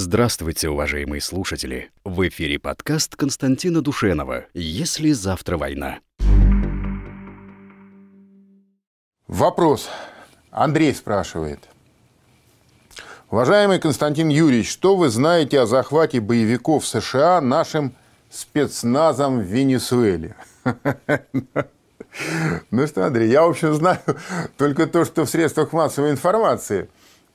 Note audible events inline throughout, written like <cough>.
Здравствуйте, уважаемые слушатели! В эфире подкаст Константина Душенова «Если завтра война». Вопрос. Андрей спрашивает. Уважаемый Константин Юрьевич, что вы знаете о захвате боевиков США нашим спецназом в Венесуэле? <laughs> Ну что, Андрей, я, в общем, знаю только то, что в средствах массовой информации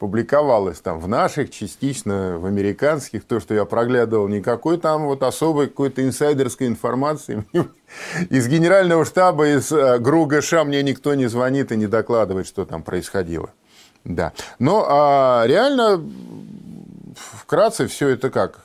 публиковалось там в наших, частично в американских, то, что я проглядывал, никакой там вот особой какой-то инсайдерской информации. <laughs> Из генерального штаба, из э, ГРУ ГШ мне никто не звонит и не докладывает, что там происходило. Да. Но а, реально, вкратце, все это как?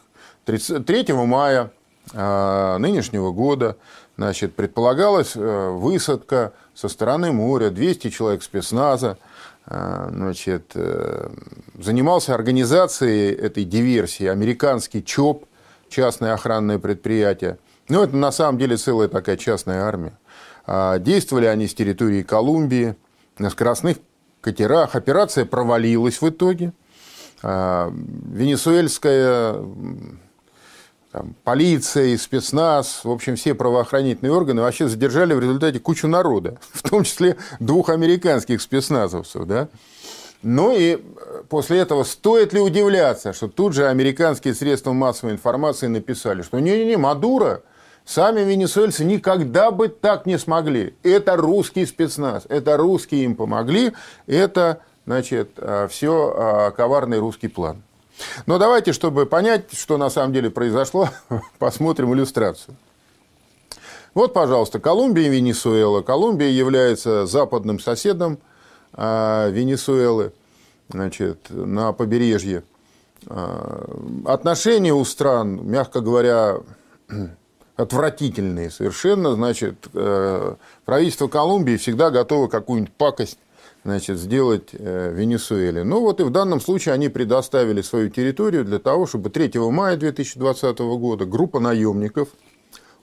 3 мая а, нынешнего года значит, предполагалась а, высадка со стороны моря, 200 человек спецназа, а, значит, а, занимался организацией этой диверсии американский ЧОП, частное охранное предприятие. Ну, это на самом деле целая такая частная армия. А, действовали они с территории Колумбии, на скоростных катерах. Операция провалилась в итоге. А, венесуэльская там, полиция, спецназ, в общем, все правоохранительные органы вообще задержали в результате кучу народа, <laughs> в том числе двух американских спецназовцев. Да? Ну и после этого стоит ли удивляться, что тут же американские средства массовой информации написали, что не-не-не, Мадуро, сами венесуэльцы никогда бы так не смогли. Это русский спецназ, это русские им помогли, это, значит, а, все а, коварный русский план. Но давайте, чтобы понять, что на самом деле произошло, <laughs> посмотрим иллюстрацию. Вот, пожалуйста, Колумбия и Венесуэла. Колумбия является западным соседом а, Венесуэлы значит, на побережье. А, отношения у стран, мягко говоря, <clears throat> отвратительные совершенно. Значит, э, правительство Колумбии всегда готово какую-нибудь пакость значит, сделать э, Венесуэле. Ну вот и в данном случае они предоставили свою территорию для того, чтобы 3 мая 2020 года группа наемников,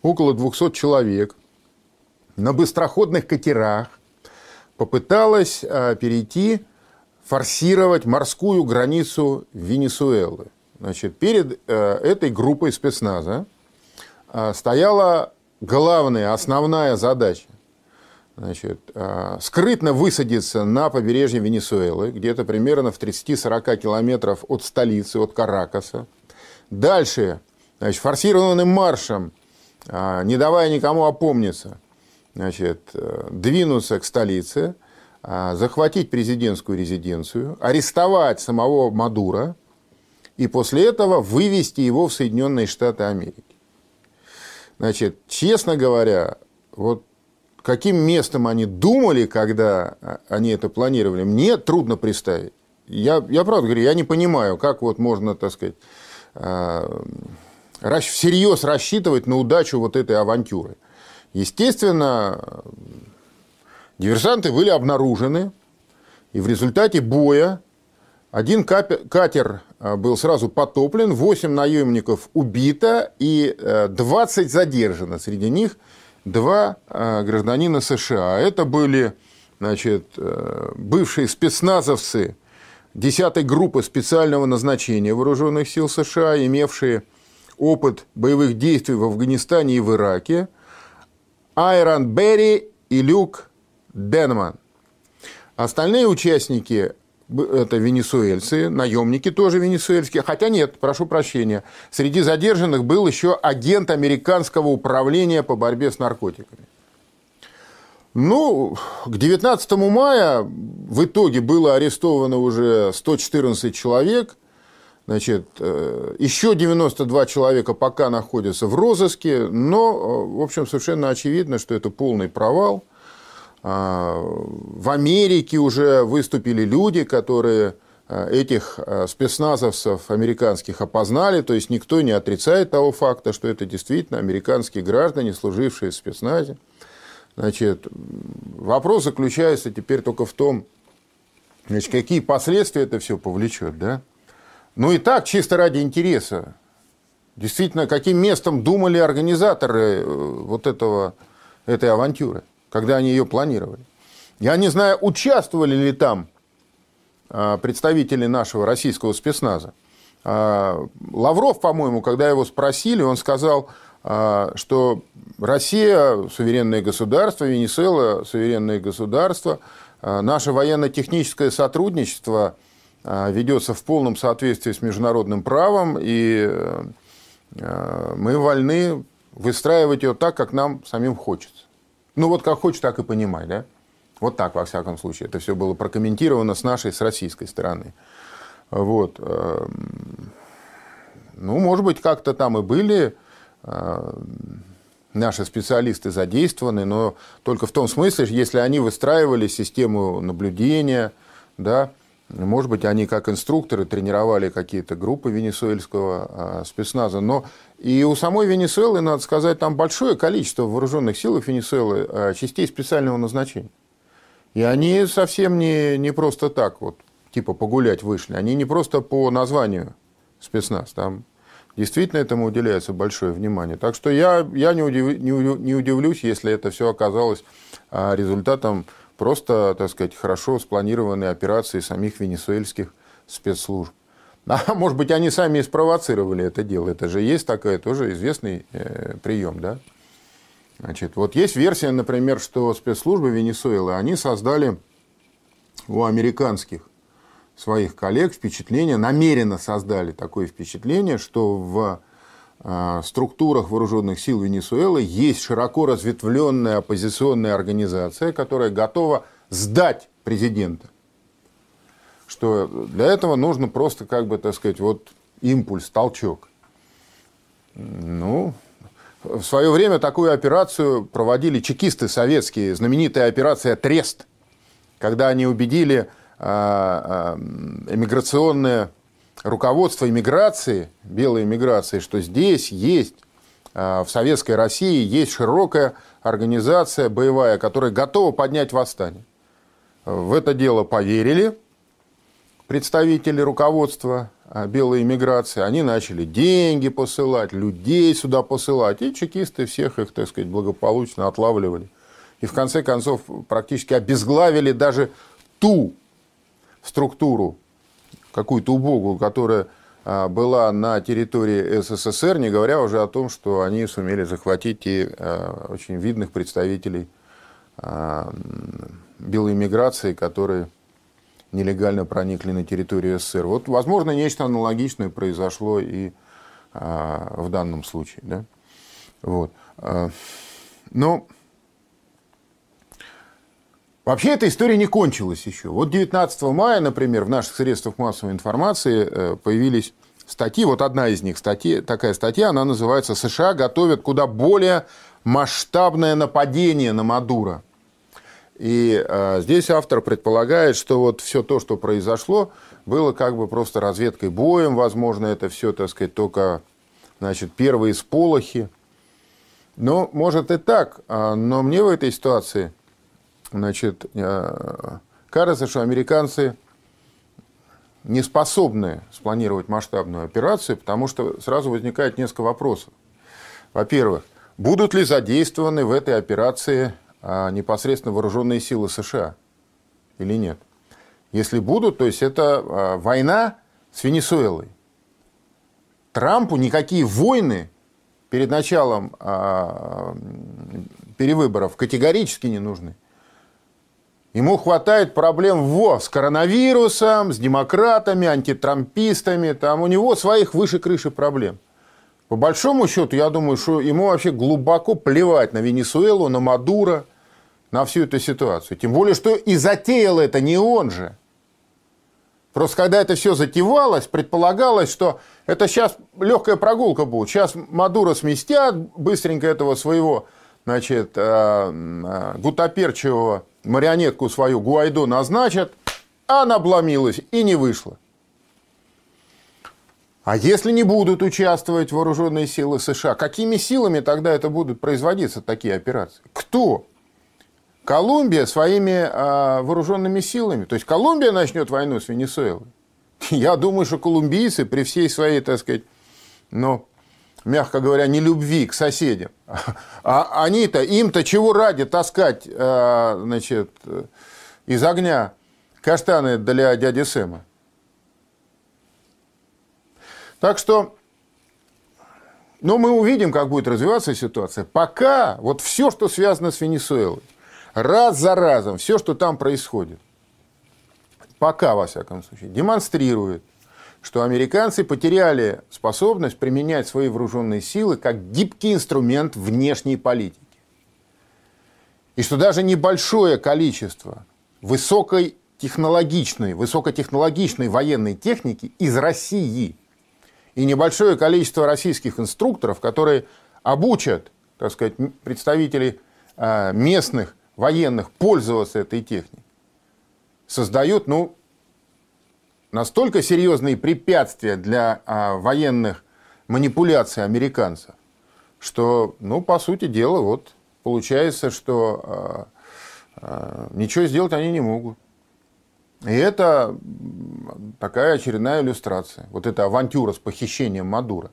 около 200 человек, на быстроходных катерах попыталась э, перейти, форсировать морскую границу Венесуэлы. Значит, перед э, этой группой спецназа стояла главная, основная задача значит, а, скрытно высадиться на побережье Венесуэлы, где-то примерно в 30-40 километров от столицы, от Каракаса. Дальше, значит, форсированным маршем, а, не давая никому опомниться, значит, э, двинуться к столице, а, захватить президентскую резиденцию, арестовать самого Мадура и после этого вывести его в Соединенные Штаты Америки. Значит, честно говоря, вот каким местом они думали, когда они это планировали, мне трудно представить. Я, я правда говорю, я не понимаю, как вот можно, так сказать, а, всерьез рассчитывать на удачу вот этой авантюры. Естественно, диверсанты были обнаружены, и в результате боя один катер а, был сразу потоплен, 8 наемников убито и 20 э, задержано. Среди них два а, гражданина США. Это были значит, э, бывшие спецназовцы 10-й группы специального назначения вооруженных сил США, имевшие опыт боевых действий в Афганистане и в Ираке, Айрон Берри и Люк Денман. Остальные участники это венесуэльцы, наемники тоже венесуэльские. Хотя нет, прошу прощения. Среди задержанных был еще агент американского управления по борьбе с наркотиками. Ну, к 19 мая в итоге было арестовано уже 114 человек. Значит, э, еще 92 человека пока находятся в розыске. Но, э, в общем, совершенно очевидно, что это полный провал – в Америке уже выступили люди, которые а, этих а, спецназовцев американских опознали, то есть никто не отрицает того факта, что это действительно американские граждане, служившие в спецназе. Значит, вопрос заключается теперь только в том, значит, какие последствия это все повлечет. Да? Ну и так, чисто ради интереса, действительно, каким местом думали организаторы э, вот этого, этой авантюры – когда они ее планировали. Я не знаю, участвовали ли там а, представители нашего российского спецназа. Лавров, по-моему, когда его спросили, он сказал, что Россия – суверенное государство, Венесуэла – суверенное государство, наше военно-техническое сотрудничество ведется в полном соответствии с международным правом, и мы вольны выстраивать ее так, как нам самим хочется. Ну вот как хочешь, так и понимай, да? Вот так, во всяком случае. Это все было прокомментировано с нашей, с российской стороны. Вот. Эм, ну, может быть, как-то там и были э, наши специалисты задействованы, но только в том смысле, если они выстраивали систему наблюдения, да, может быть, они как инструкторы тренировали какие-то группы венесуэльского а, спецназа. Но и у самой Венесуэлы, надо сказать, там большое количество вооруженных сил Венесуэлы а, частей специального назначения. И они совсем не, не просто так, вот, типа погулять вышли. Они не просто по названию спецназ. Там действительно этому уделяется большое внимание. Так что я, я не, удив, не, не удивлюсь, если это все оказалось а, результатом просто, так сказать, хорошо спланированной операции самих венесуэльских спецслужб. <laughs> А может быть, они сами и спровоцировали это дело. Это же есть такой тоже известный э, прием, да? Значит, вот есть версия, например, что спецслужбы Венесуэлы, они создали у американских своих коллег впечатление, намеренно создали такое впечатление, что в структурах вооруженных сил Венесуэлы есть широко разветвленная оппозиционная организация, которая готова сдать президента. Что для этого нужно просто, как бы, так сказать, вот импульс, толчок. Ну, в свое время такую операцию проводили чекисты советские, знаменитая операция «Трест», когда они убедили а, а, эмиграционные руководство иммиграции, белой иммиграции, что здесь есть, а, в Советской России есть широкая организация боевая, которая готова поднять восстание. В это дело поверили представители руководства а, белой иммиграции. Они начали деньги посылать, людей сюда посылать. И чекисты всех их, так сказать, благополучно отлавливали. И в конце концов практически обезглавили даже ту структуру какую-то убогую, которая а, была на территории СССР, не говоря уже о том, что они сумели захватить и а, очень видных представителей а, белой миграции, которые нелегально проникли на территорию СССР. Вот, возможно, нечто аналогичное произошло и в данном случае. Да? Вот. Но Вообще эта история не кончилась еще. Вот 19 мая, например, в наших средствах массовой информации э, появились статьи. Вот одна из них, статья, такая статья, она называется «США готовят куда более масштабное нападение на Мадуро». И э, здесь автор предполагает, что вот все то, что произошло, было как бы просто разведкой боем. Возможно, это все, так сказать, только значит, первые сполохи. Но может и так. А, но мне в этой ситуации – Значит, э, кажется, что американцы не способны спланировать масштабную операцию, потому что сразу возникает несколько вопросов. Во-первых, будут ли задействованы в этой операции а, непосредственно вооруженные силы США или нет? Если будут, то есть это а, война с Венесуэлой. Трампу никакие войны перед началом а, перевыборов категорически не нужны. Ему хватает проблем во, с коронавирусом, с демократами, антитрампистами. Там у него своих выше крыши проблем. По большому счету, я думаю, что ему вообще глубоко плевать на Венесуэлу, на Мадуро, на всю эту ситуацию. Тем более, что и затеял это не он же. Просто когда это все затевалось, предполагалось, что это сейчас легкая прогулка будет. Сейчас Мадуро сместят быстренько этого своего значит, э, э, гутоперчивого марионетку свою Гуайдо назначат, а она обломилась и не вышла. А если не будут участвовать вооруженные силы США, какими силами тогда это будут производиться такие операции? Кто? Колумбия своими а, вооруженными силами. То есть Колумбия начнет войну с Венесуэлой. <laughs> Я думаю, что колумбийцы при всей своей, так сказать, ну, мягко говоря, не любви к соседям. А они-то, им-то чего ради таскать, э, значит, из огня каштаны для дяди Сэма? Так что, ну, мы увидим, как будет развиваться ситуация. Пока вот все, что связано с Венесуэлой, раз за разом, все, что там происходит, пока, во всяком случае, демонстрирует, что американцы потеряли способность применять свои вооруженные силы как гибкий инструмент внешней политики. И что даже небольшое количество высокой технологичной, высокотехнологичной военной техники из России и небольшое количество российских инструкторов, которые обучат, так сказать, представителей а, местных военных пользоваться этой техникой, создают, ну, настолько серьезные препятствия для а, военных манипуляций американцев, что, ну, по сути дела, вот получается, что а, а, ничего сделать они не могут. И это такая очередная иллюстрация. Вот эта авантюра с похищением Мадура.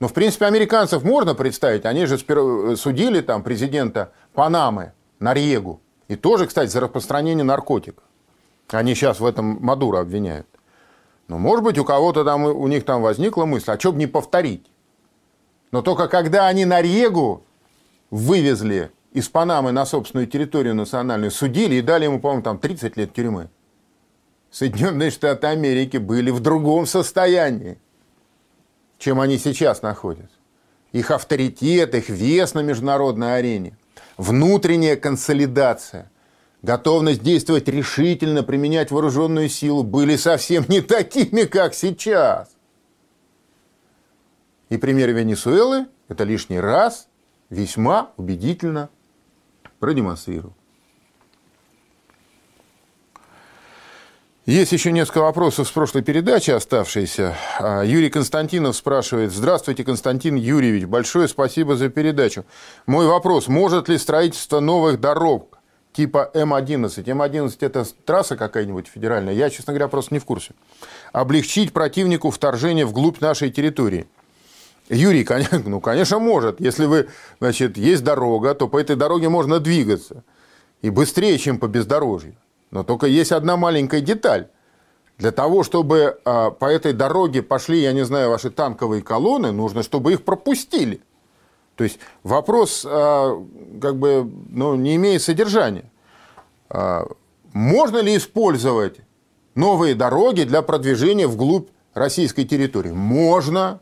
Но, в принципе, американцев можно представить. Они же судили там президента Панамы, Нарьегу. И тоже, кстати, за распространение наркотиков. Они сейчас в этом Мадура обвиняют. Но, может быть, у кого-то там, у них там возникла мысль, а что бы не повторить? Но только когда они Нарьегу вывезли из Панамы на собственную территорию национальную, судили и дали ему, по-моему, там 30 лет тюрьмы. Соединенные Штаты Америки были в другом состоянии, чем они сейчас находятся. Их авторитет, их вес на международной арене, внутренняя консолидация, готовность действовать решительно, применять вооруженную силу были совсем не такими, как сейчас. И пример Венесуэлы это лишний раз весьма убедительно продемонстрировал. Есть еще несколько вопросов с прошлой передачи оставшиеся. А, Юрий Константинов спрашивает. Здравствуйте, Константин Юрьевич. Большое спасибо за передачу. Мой вопрос. Может ли строительство новых дорог типа М11, М11 это трасса какая-нибудь федеральная, я, честно говоря, просто не в курсе, облегчить противнику вторжение вглубь нашей территории? Юрий, <laughs> ну, конечно, может. Если вы, значит, есть дорога, то по этой дороге можно двигаться. И быстрее, чем по бездорожью. Но только есть одна маленькая деталь. Для того, чтобы а, по этой дороге пошли, я не знаю, ваши танковые колонны, нужно, чтобы их пропустили. То есть вопрос а, как бы ну, не имеет содержания. А, можно ли использовать новые дороги для продвижения вглубь российской территории? Можно,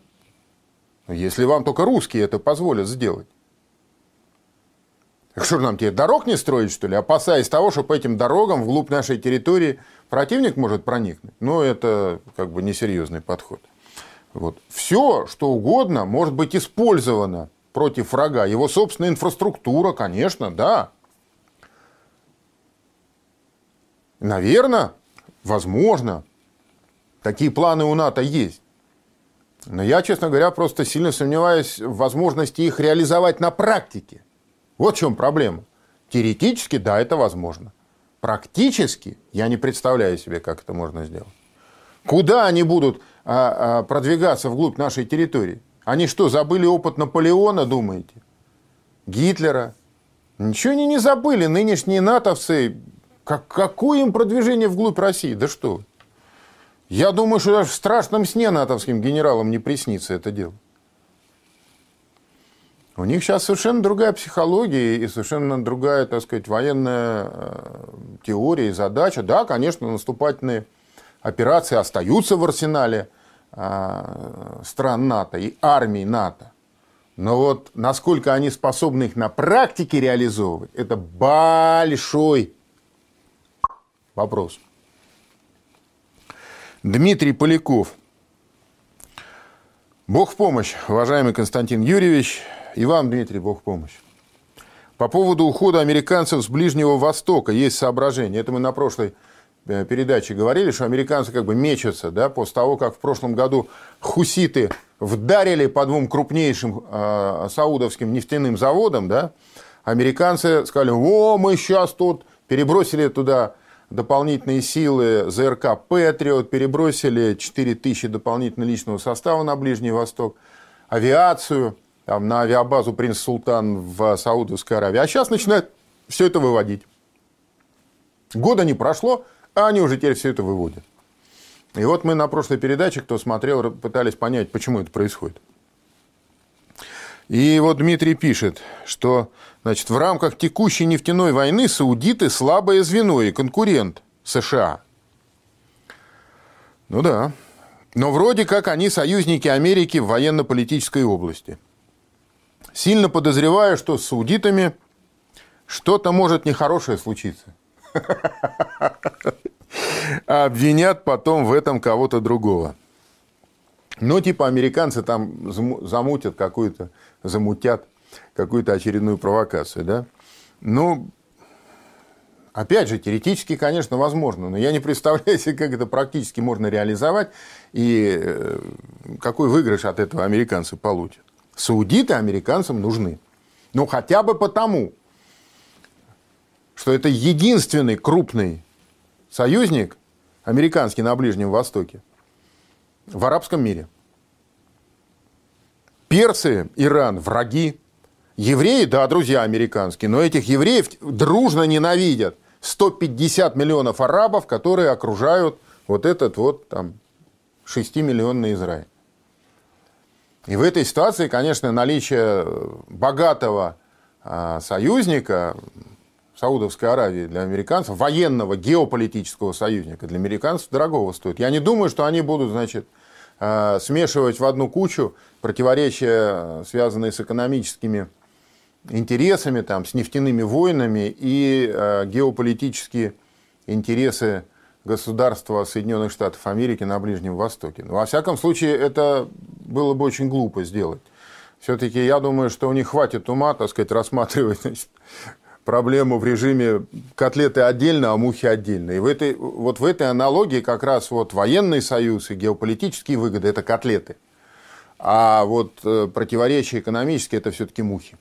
если вам только русские это позволят сделать. Так что нам тебе дорог не строить, что ли, опасаясь того, что по этим дорогам вглубь нашей территории противник может проникнуть? Ну, это как бы несерьезный подход. Вот. Все, что угодно, может быть использовано против врага. Его собственная инфраструктура, конечно, да. Наверное, возможно, такие планы у НАТО есть. Но я, честно говоря, просто сильно сомневаюсь в возможности их реализовать на практике. Вот в чем проблема. Теоретически, да, это возможно. Практически я не представляю себе, как это можно сделать. Куда они будут а, а, продвигаться вглубь нашей территории? Они что, забыли опыт Наполеона, думаете? Гитлера? Ничего они не забыли. Нынешние натовцы, как, какое им продвижение вглубь России? Да что? Я думаю, что даже в страшном сне натовским генералам не приснится это дело. У них сейчас совершенно другая психология и совершенно другая, так сказать, военная э, теория и задача. Да, конечно, наступательные операции остаются в арсенале стран НАТО и армий НАТО. Но вот насколько они способны их на практике реализовывать, это большой вопрос. Дмитрий Поляков. Бог в помощь, уважаемый Константин Юрьевич. И вам, Дмитрий, Бог в помощь. По поводу ухода американцев с Ближнего Востока есть соображение. Это мы на прошлой передаче говорили, что американцы как бы мечутся, да, после того, как в прошлом году хуситы вдарили по двум крупнейшим э, саудовским нефтяным заводам, да, американцы сказали, о, мы сейчас тут перебросили туда дополнительные силы ЗРК «Патриот», перебросили 4 тысячи дополнительного личного состава на Ближний Восток, авиацию, там, на авиабазу «Принц Султан» в Саудовской Аравии. А сейчас начинают все это выводить. Года не прошло, а они уже теперь все это выводят. И вот мы на прошлой передаче, кто смотрел, пытались понять, почему это происходит. И вот Дмитрий пишет, что значит, в рамках текущей нефтяной войны саудиты слабое звено и конкурент США. Ну да. Но вроде как они союзники Америки в военно-политической области. Сильно подозреваю, что с саудитами что-то может нехорошее случиться. А <laughs> обвинят потом в этом кого-то другого. Ну, типа американцы там замутят какую-то, замутят какую-то очередную провокацию, да? Ну, опять же, теоретически, конечно, возможно, но я не представляю себе, как это практически можно реализовать и э, какой выигрыш от этого американцы получат. Саудиты американцам нужны. Ну, хотя бы потому, что это единственный крупный союзник американский на Ближнем Востоке в арабском мире. Персы, Иран – враги. Евреи, да, друзья американские, но этих евреев дружно ненавидят. 150 миллионов арабов, которые окружают вот этот вот там 6-миллионный Израиль. И в этой ситуации, конечно, наличие богатого а, союзника Саудовской Аравии для американцев, военного геополитического союзника для американцев дорогого стоит. Я не думаю, что они будут, значит, а, смешивать в одну кучу противоречия, связанные с экономическими интересами, там, с нефтяными войнами и а, геополитические интересы государства Соединенных Штатов Америки на Ближнем Востоке. Но, во всяком случае, это было бы очень глупо сделать. Все-таки я думаю, что у них хватит ума, так сказать, <laughs> рассматривать значит, проблему в режиме котлеты отдельно, а мухи отдельно. И в этой, вот в этой аналогии как раз вот военный союз и геополитические выгоды – это котлеты. А вот э, противоречия экономические – это все-таки мухи.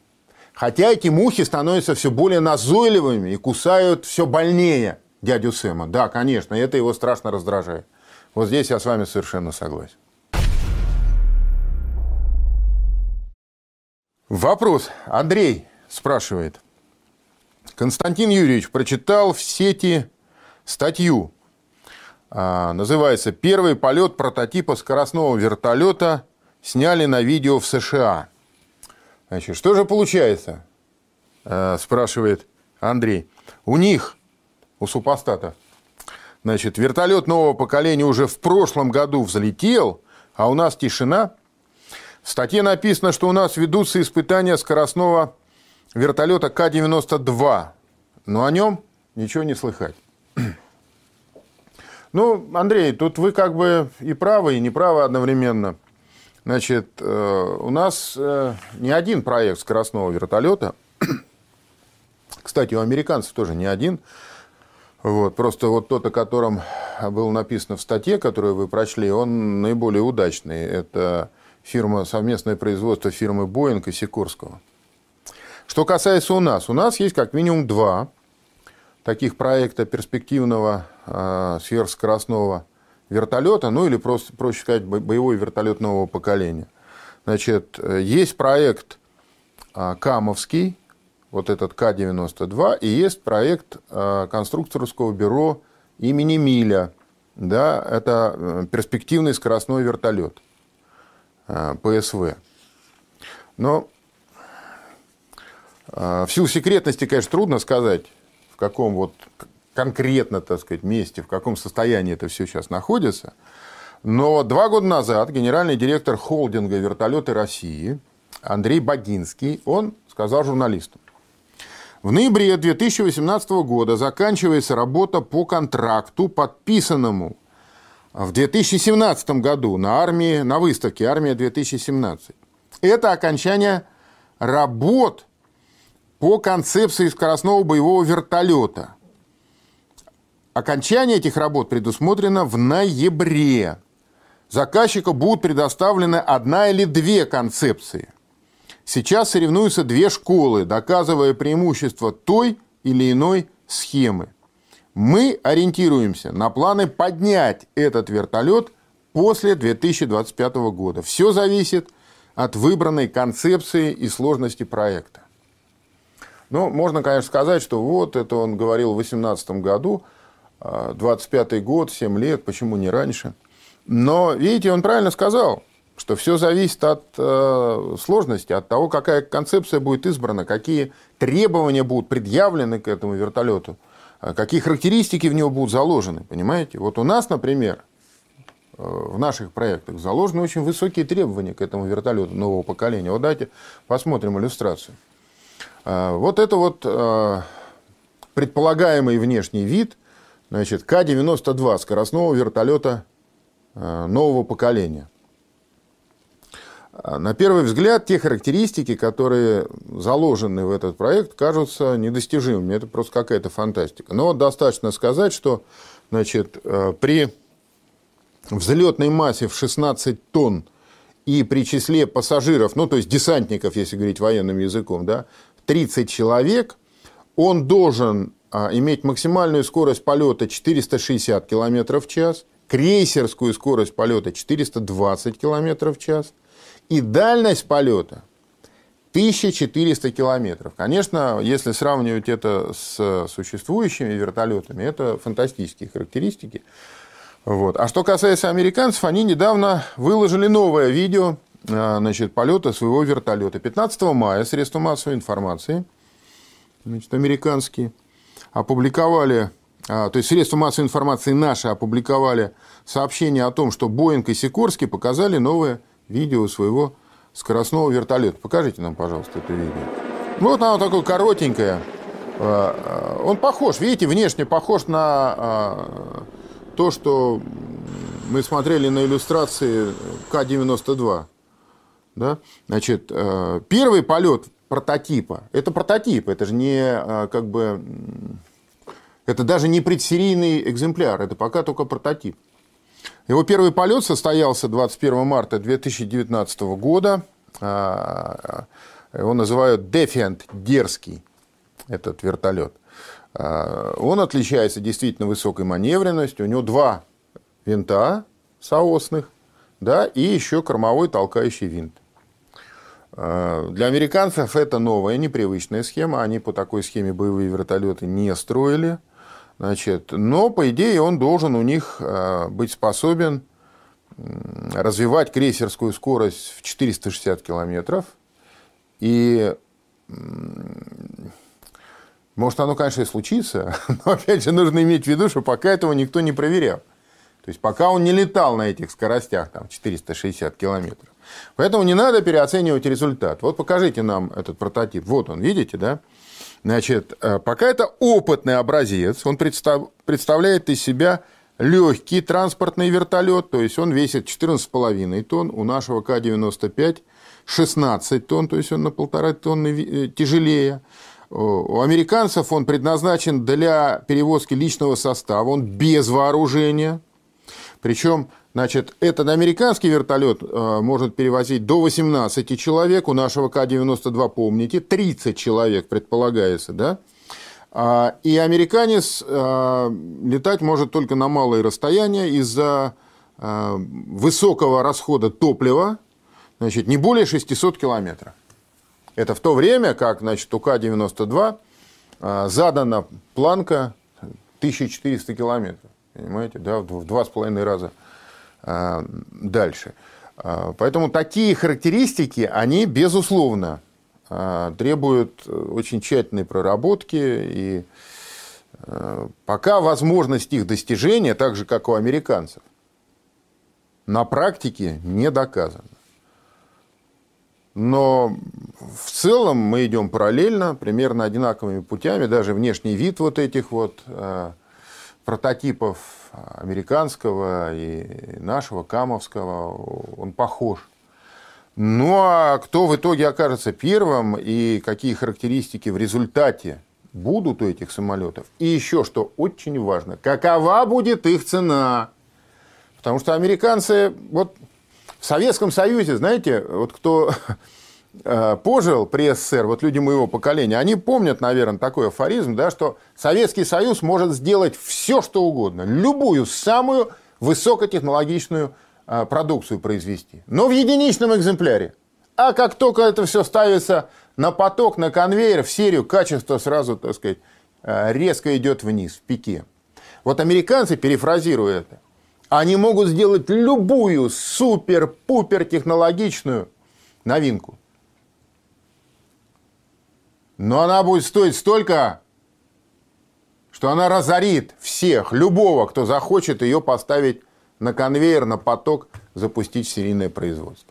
Хотя эти мухи становятся все более назойливыми и кусают все больнее дядю Сэма. Да, конечно, это его страшно раздражает. Вот здесь я с вами совершенно согласен. Вопрос. Андрей спрашивает – Константин Юрьевич прочитал в сети статью. А, называется «Первый полет прототипа скоростного вертолета сняли на видео в США». Значит, что же получается? А, спрашивает Андрей. У них, у супостата, значит, вертолет нового поколения уже в прошлом году взлетел, а у нас тишина. В статье написано, что у нас ведутся испытания скоростного вертолета К-92, но о нем ничего не слыхать. <clears throat> Ну, Андрей, тут вы как бы и правы, и неправы одновременно. Значит, э, у нас э, не один проект скоростного вертолета. <clears throat> Кстати, у американцев тоже не один. Вот, просто вот тот, о котором было написано в статье, которую вы прочли, он наиболее удачный. Это фирма, совместное производство фирмы Боинг и Сикорского. Что касается у нас, у нас есть как минимум два таких проекта перспективного э, сверхскоростного вертолета, ну или просто, проще сказать, боевой вертолет нового поколения. Значит, есть проект э, Камовский, вот этот К-92, и есть проект э, конструкторского бюро имени Миля. Да, это перспективный скоростной вертолет э, ПСВ. Но в силу секретности, конечно, трудно сказать, в каком вот конкретно, так сказать, месте, в каком состоянии это все сейчас находится. Но два года назад генеральный директор холдинга «Вертолеты России» Андрей Богинский, он сказал журналистам, в ноябре 2018 года заканчивается работа по контракту, подписанному в 2017 году на армии, на выставке «Армия-2017». Это окончание работ по концепции скоростного боевого вертолета. Окончание этих работ предусмотрено в ноябре. Заказчику будут предоставлены одна или две концепции. Сейчас соревнуются две школы, доказывая преимущество той или иной схемы. Мы ориентируемся на планы поднять этот вертолет после 2025 года. Все зависит от выбранной концепции и сложности проекта. Ну, можно, конечно, сказать, что вот это он говорил в 2018 году, 25-й а, год, 7 лет, почему не раньше. Но, видите, он правильно сказал, что все зависит от э, сложности, от того, какая концепция будет избрана, какие требования будут предъявлены к этому вертолету, э, какие характеристики в него будут заложены, понимаете? Вот у нас, например, э, в наших проектах заложены очень высокие требования к этому вертолету нового поколения. Вот давайте посмотрим иллюстрацию. Э, вот это вот э, предполагаемый внешний вид значит, К-92 скоростного вертолета э, нового поколения. На первый взгляд, те характеристики, которые заложены в этот проект, кажутся недостижимыми. Это просто какая-то фантастика. Но достаточно сказать, что значит, при взлетной массе в 16 тонн и при числе пассажиров, ну, то есть десантников, если говорить военным языком, да, 30 человек, он должен а, иметь максимальную скорость полета 460 км в час, крейсерскую скорость полета 420 км в час и дальность полета 1400 километров. Конечно, если сравнивать это с существующими вертолетами, это фантастические характеристики. Вот. А что касается американцев, они недавно выложили новое видео значит, полета своего вертолета. 15 мая средства массовой информации, значит, американские, опубликовали, а, то есть средства массовой информации наши опубликовали сообщение о том, что Боинг и Сикорский показали новое видео своего скоростного вертолета. Покажите нам, пожалуйста, это видео. Вот оно такое коротенькое. А, он похож, видите, внешне похож на то, что мы смотрели на иллюстрации К-92. Да? Значит, э, первый полет прототипа, это прототип, это же не э, как бы, это даже не предсерийный экземпляр, это пока только прототип. Его первый полет состоялся 21 марта 2019 года. Э, его называют Defiant, дерзкий, этот вертолет. Он отличается действительно высокой маневренностью. У него два винта соосных, да, и еще кормовой толкающий винт. Э, для американцев это новая, непривычная схема. Они по такой схеме боевые вертолеты не строили. Значит, но, по идее, он должен у них э, быть способен развивать крейсерскую скорость в 460 километров. И может, оно, конечно, и случится, <laughs> но, опять же, нужно иметь в виду, что пока этого никто не проверял. То есть, пока он не летал на этих скоростях, там, 460 километров. Поэтому не надо переоценивать результат. Вот покажите нам этот прототип. Вот он, видите, да? Значит, э, пока это опытный образец, он представ... представляет из себя легкий транспортный вертолет, то есть он весит 14,5 тонн, у нашего К-95 16 тонн, то есть он на полтора тонны э, тяжелее. У американцев он предназначен для перевозки личного состава, он без вооружения. Причем Значит, этот американский вертолет э, может перевозить до 18 человек. У нашего К-92, помните, 30 человек предполагается, да? А, и американец э, летать может только на малые расстояния из-за э, высокого расхода топлива, значит, не более 600 километров. Это в то время, как значит, у К-92 задана планка 1400 километров. Понимаете, да, в два с половиной раза дальше. А, поэтому такие характеристики, они, безусловно, а, требуют очень тщательной проработки, и пока возможность их достижения, так же, как у американцев, на практике не доказана. Но в целом мы идем параллельно, примерно одинаковыми путями, даже внешний вид вот этих вот прототипов американского и нашего, камовского, он похож. Ну а кто в итоге окажется первым и какие характеристики в результате будут у этих самолетов? И еще что очень важно, какова будет их цена? Потому что американцы, вот в Советском Союзе, знаете, вот кто <laughs> пожил при СССР, вот люди моего поколения, они помнят, наверное, такой афоризм, да, что Советский Союз может сделать все, что угодно, любую самую высокотехнологичную э, продукцию произвести, но в единичном экземпляре. А как только это все ставится на поток, на конвейер, в серию, качество сразу, так сказать, э, резко идет вниз, в пике. Вот американцы, перефразируя это, Они могут сделать любую супер-пупер технологичную новинку. Но она будет стоить столько, что она разорит всех, любого, кто захочет ее поставить на конвейер, на поток, запустить серийное производство.